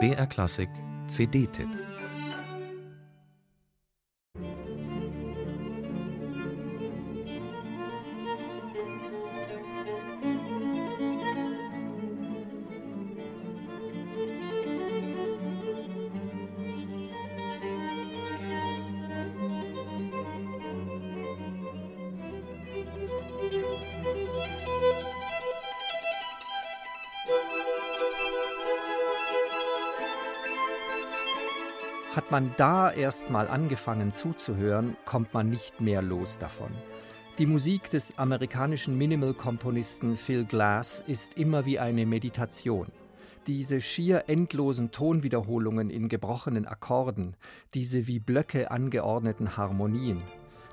BR Klassik CD-Tipp Hat man da erst mal angefangen zuzuhören, kommt man nicht mehr los davon. Die Musik des amerikanischen Minimal-Komponisten Phil Glass ist immer wie eine Meditation. Diese schier endlosen Tonwiederholungen in gebrochenen Akkorden, diese wie Blöcke angeordneten Harmonien.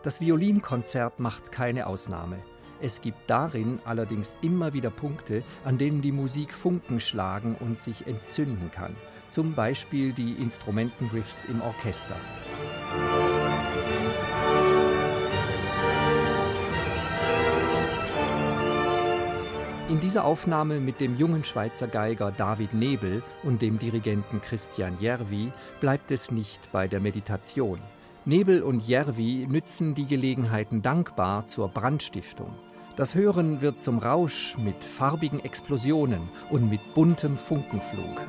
Das Violinkonzert macht keine Ausnahme. Es gibt darin allerdings immer wieder Punkte, an denen die Musik Funken schlagen und sich entzünden kann zum Beispiel die Instrumentenriffs im Orchester. In dieser Aufnahme mit dem jungen Schweizer Geiger David Nebel und dem Dirigenten Christian Järvi bleibt es nicht bei der Meditation. Nebel und Järvi nützen die Gelegenheiten dankbar zur Brandstiftung. Das Hören wird zum Rausch mit farbigen Explosionen und mit buntem Funkenflug.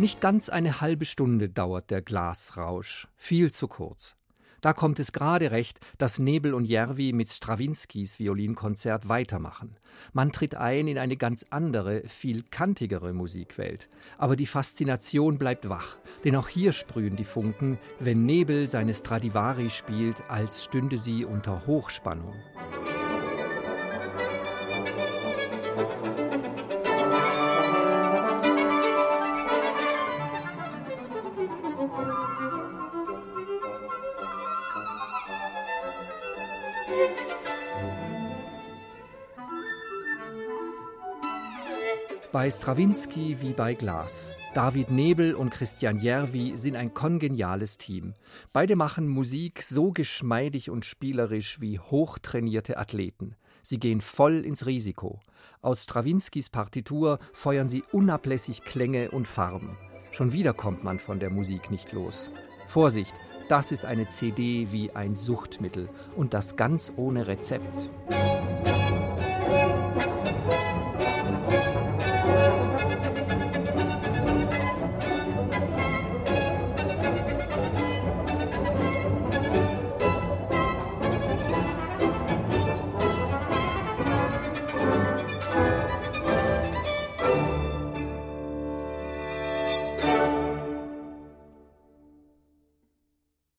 Nicht ganz eine halbe Stunde dauert der Glasrausch, viel zu kurz. Da kommt es gerade recht, dass Nebel und Järvi mit Strawinskys Violinkonzert weitermachen. Man tritt ein in eine ganz andere, viel kantigere Musikwelt. Aber die Faszination bleibt wach, denn auch hier sprühen die Funken, wenn Nebel seine Stradivari spielt, als stünde sie unter Hochspannung. Bei Strawinski wie bei Glas. David Nebel und Christian Järvi sind ein kongeniales Team. Beide machen Musik so geschmeidig und spielerisch wie hochtrainierte Athleten. Sie gehen voll ins Risiko. Aus Strawinskys Partitur feuern sie unablässig Klänge und Farben. Schon wieder kommt man von der Musik nicht los. Vorsicht, das ist eine CD wie ein Suchtmittel und das ganz ohne Rezept.